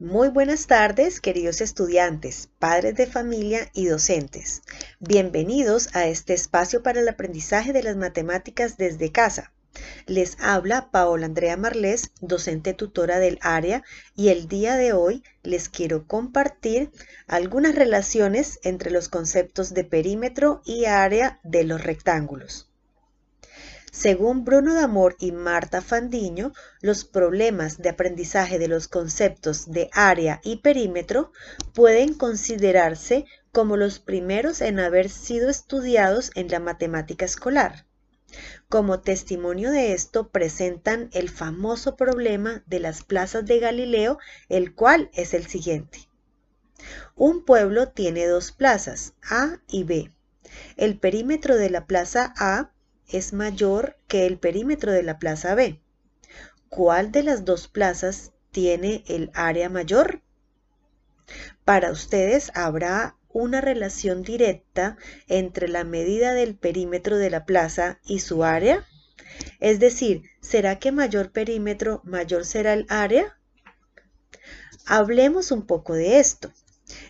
Muy buenas tardes, queridos estudiantes, padres de familia y docentes. Bienvenidos a este espacio para el aprendizaje de las matemáticas desde casa. Les habla Paola Andrea Marlés, docente tutora del área, y el día de hoy les quiero compartir algunas relaciones entre los conceptos de perímetro y área de los rectángulos. Según Bruno D'Amor y Marta Fandiño, los problemas de aprendizaje de los conceptos de área y perímetro pueden considerarse como los primeros en haber sido estudiados en la matemática escolar. Como testimonio de esto presentan el famoso problema de las plazas de Galileo, el cual es el siguiente. Un pueblo tiene dos plazas, A y B. El perímetro de la plaza A es mayor que el perímetro de la plaza B. ¿Cuál de las dos plazas tiene el área mayor? Para ustedes habrá una relación directa entre la medida del perímetro de la plaza y su área? Es decir, ¿será que mayor perímetro, mayor será el área? Hablemos un poco de esto.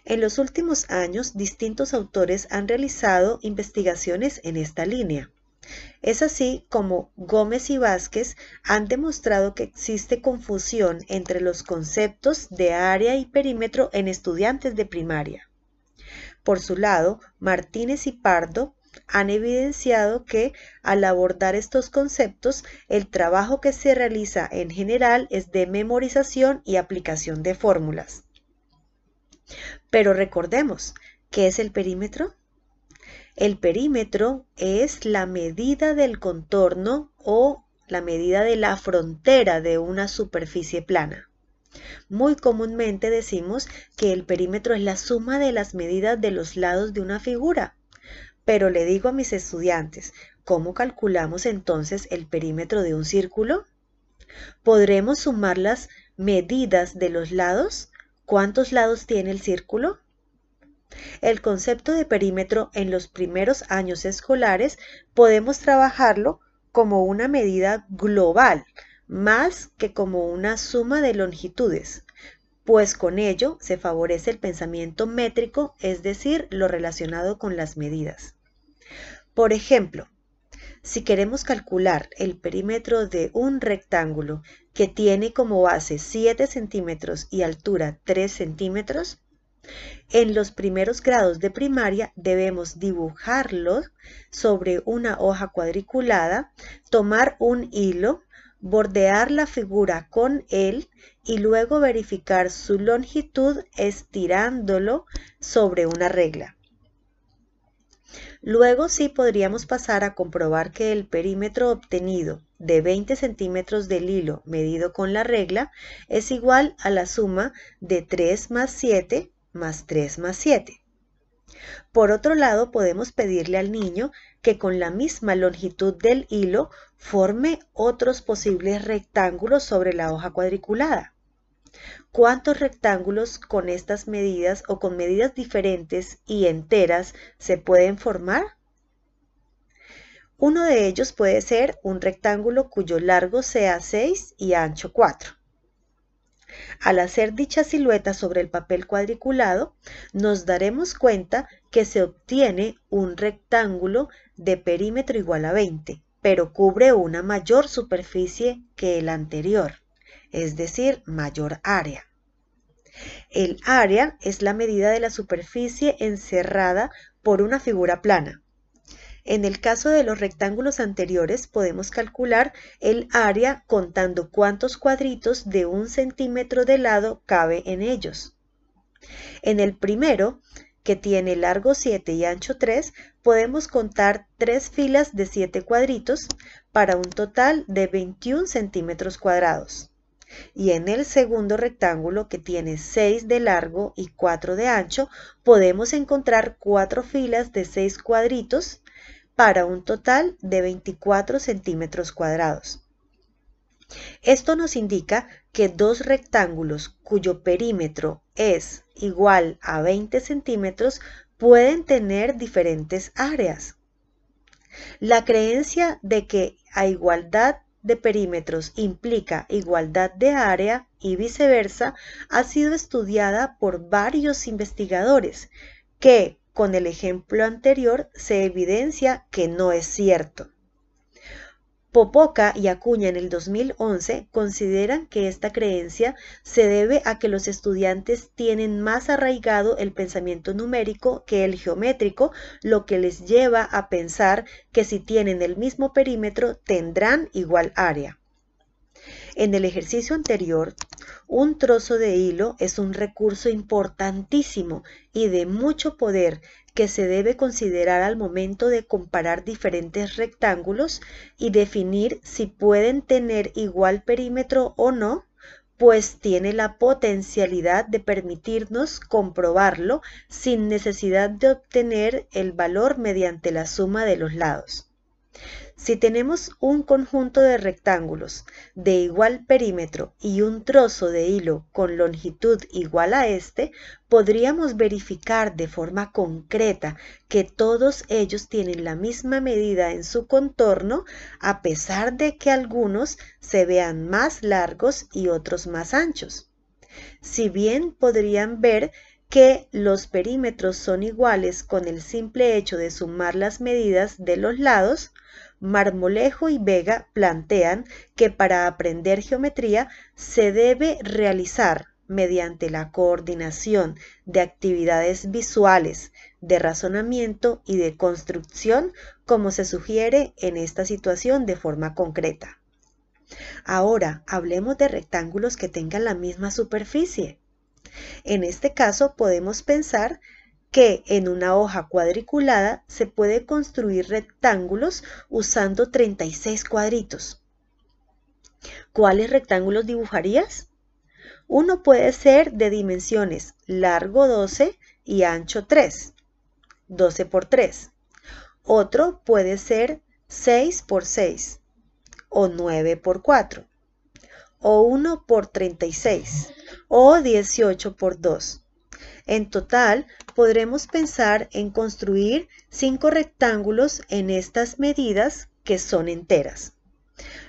En los últimos años, distintos autores han realizado investigaciones en esta línea. Es así como Gómez y Vázquez han demostrado que existe confusión entre los conceptos de área y perímetro en estudiantes de primaria. Por su lado, Martínez y Pardo han evidenciado que al abordar estos conceptos, el trabajo que se realiza en general es de memorización y aplicación de fórmulas. Pero recordemos, ¿qué es el perímetro? El perímetro es la medida del contorno o la medida de la frontera de una superficie plana. Muy comúnmente decimos que el perímetro es la suma de las medidas de los lados de una figura. Pero le digo a mis estudiantes, ¿cómo calculamos entonces el perímetro de un círculo? ¿Podremos sumar las medidas de los lados? ¿Cuántos lados tiene el círculo? El concepto de perímetro en los primeros años escolares podemos trabajarlo como una medida global, más que como una suma de longitudes, pues con ello se favorece el pensamiento métrico, es decir, lo relacionado con las medidas. Por ejemplo, si queremos calcular el perímetro de un rectángulo que tiene como base 7 centímetros y altura 3 centímetros, en los primeros grados de primaria debemos dibujarlo sobre una hoja cuadriculada, tomar un hilo, bordear la figura con él y luego verificar su longitud estirándolo sobre una regla. Luego sí podríamos pasar a comprobar que el perímetro obtenido de 20 centímetros del hilo medido con la regla es igual a la suma de 3 más 7 más 3 más 7. Por otro lado, podemos pedirle al niño que con la misma longitud del hilo forme otros posibles rectángulos sobre la hoja cuadriculada. ¿Cuántos rectángulos con estas medidas o con medidas diferentes y enteras se pueden formar? Uno de ellos puede ser un rectángulo cuyo largo sea 6 y ancho 4. Al hacer dicha silueta sobre el papel cuadriculado, nos daremos cuenta que se obtiene un rectángulo de perímetro igual a 20, pero cubre una mayor superficie que el anterior, es decir, mayor área. El área es la medida de la superficie encerrada por una figura plana. En el caso de los rectángulos anteriores podemos calcular el área contando cuántos cuadritos de un centímetro de lado cabe en ellos. En el primero, que tiene largo 7 y ancho 3, podemos contar tres filas de 7 cuadritos para un total de 21 centímetros cuadrados. Y en el segundo rectángulo, que tiene 6 de largo y 4 de ancho, podemos encontrar cuatro filas de 6 cuadritos para un total de 24 centímetros cuadrados. Esto nos indica que dos rectángulos cuyo perímetro es igual a 20 centímetros pueden tener diferentes áreas. La creencia de que a igualdad de perímetros implica igualdad de área y viceversa ha sido estudiada por varios investigadores que, con el ejemplo anterior, se evidencia que no es cierto. Popoca y Acuña en el 2011 consideran que esta creencia se debe a que los estudiantes tienen más arraigado el pensamiento numérico que el geométrico, lo que les lleva a pensar que si tienen el mismo perímetro tendrán igual área. En el ejercicio anterior, un trozo de hilo es un recurso importantísimo y de mucho poder que se debe considerar al momento de comparar diferentes rectángulos y definir si pueden tener igual perímetro o no, pues tiene la potencialidad de permitirnos comprobarlo sin necesidad de obtener el valor mediante la suma de los lados. Si tenemos un conjunto de rectángulos de igual perímetro y un trozo de hilo con longitud igual a este, podríamos verificar de forma concreta que todos ellos tienen la misma medida en su contorno, a pesar de que algunos se vean más largos y otros más anchos. Si bien podrían ver que los perímetros son iguales con el simple hecho de sumar las medidas de los lados, Marmolejo y Vega plantean que para aprender geometría se debe realizar mediante la coordinación de actividades visuales, de razonamiento y de construcción, como se sugiere en esta situación de forma concreta. Ahora, hablemos de rectángulos que tengan la misma superficie. En este caso, podemos pensar que en una hoja cuadriculada se puede construir rectángulos usando 36 cuadritos. ¿Cuáles rectángulos dibujarías? Uno puede ser de dimensiones largo 12 y ancho 3, 12 por 3. Otro puede ser 6 por 6 o 9 por 4 o 1 por 36 o 18 por 2 en total, podremos pensar en construir cinco rectángulos en estas medidas que son enteras.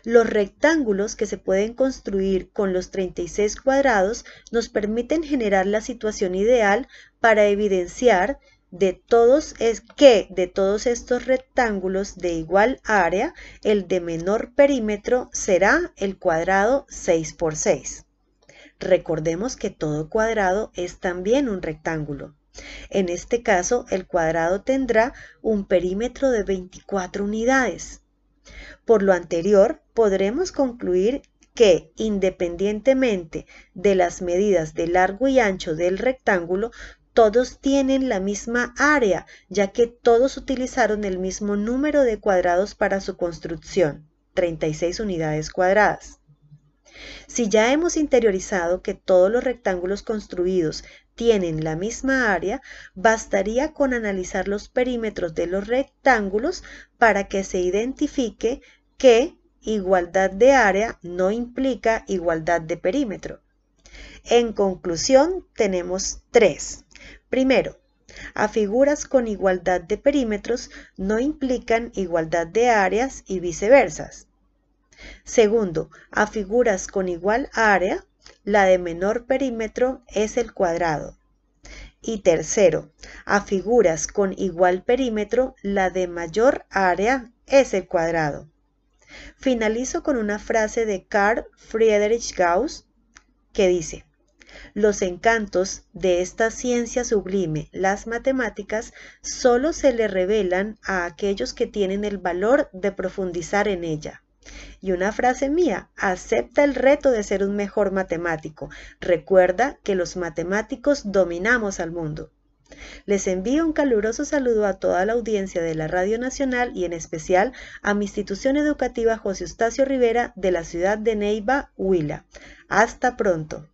Los rectángulos que se pueden construir con los 36 cuadrados nos permiten generar la situación ideal para evidenciar de todos es que de todos estos rectángulos de igual área, el de menor perímetro será el cuadrado 6 por 6. Recordemos que todo cuadrado es también un rectángulo. En este caso, el cuadrado tendrá un perímetro de 24 unidades. Por lo anterior, podremos concluir que, independientemente de las medidas de largo y ancho del rectángulo, todos tienen la misma área, ya que todos utilizaron el mismo número de cuadrados para su construcción, 36 unidades cuadradas. Si ya hemos interiorizado que todos los rectángulos construidos tienen la misma área, bastaría con analizar los perímetros de los rectángulos para que se identifique que igualdad de área no implica igualdad de perímetro. En conclusión, tenemos tres. Primero, a figuras con igualdad de perímetros no implican igualdad de áreas y viceversa. Segundo, a figuras con igual área, la de menor perímetro es el cuadrado. Y tercero, a figuras con igual perímetro, la de mayor área es el cuadrado. Finalizo con una frase de Carl Friedrich Gauss que dice, los encantos de esta ciencia sublime, las matemáticas, solo se le revelan a aquellos que tienen el valor de profundizar en ella. Y una frase mía, acepta el reto de ser un mejor matemático. Recuerda que los matemáticos dominamos al mundo. Les envío un caluroso saludo a toda la audiencia de la Radio Nacional y en especial a mi institución educativa José Eustacio Rivera de la ciudad de Neiva, Huila. Hasta pronto.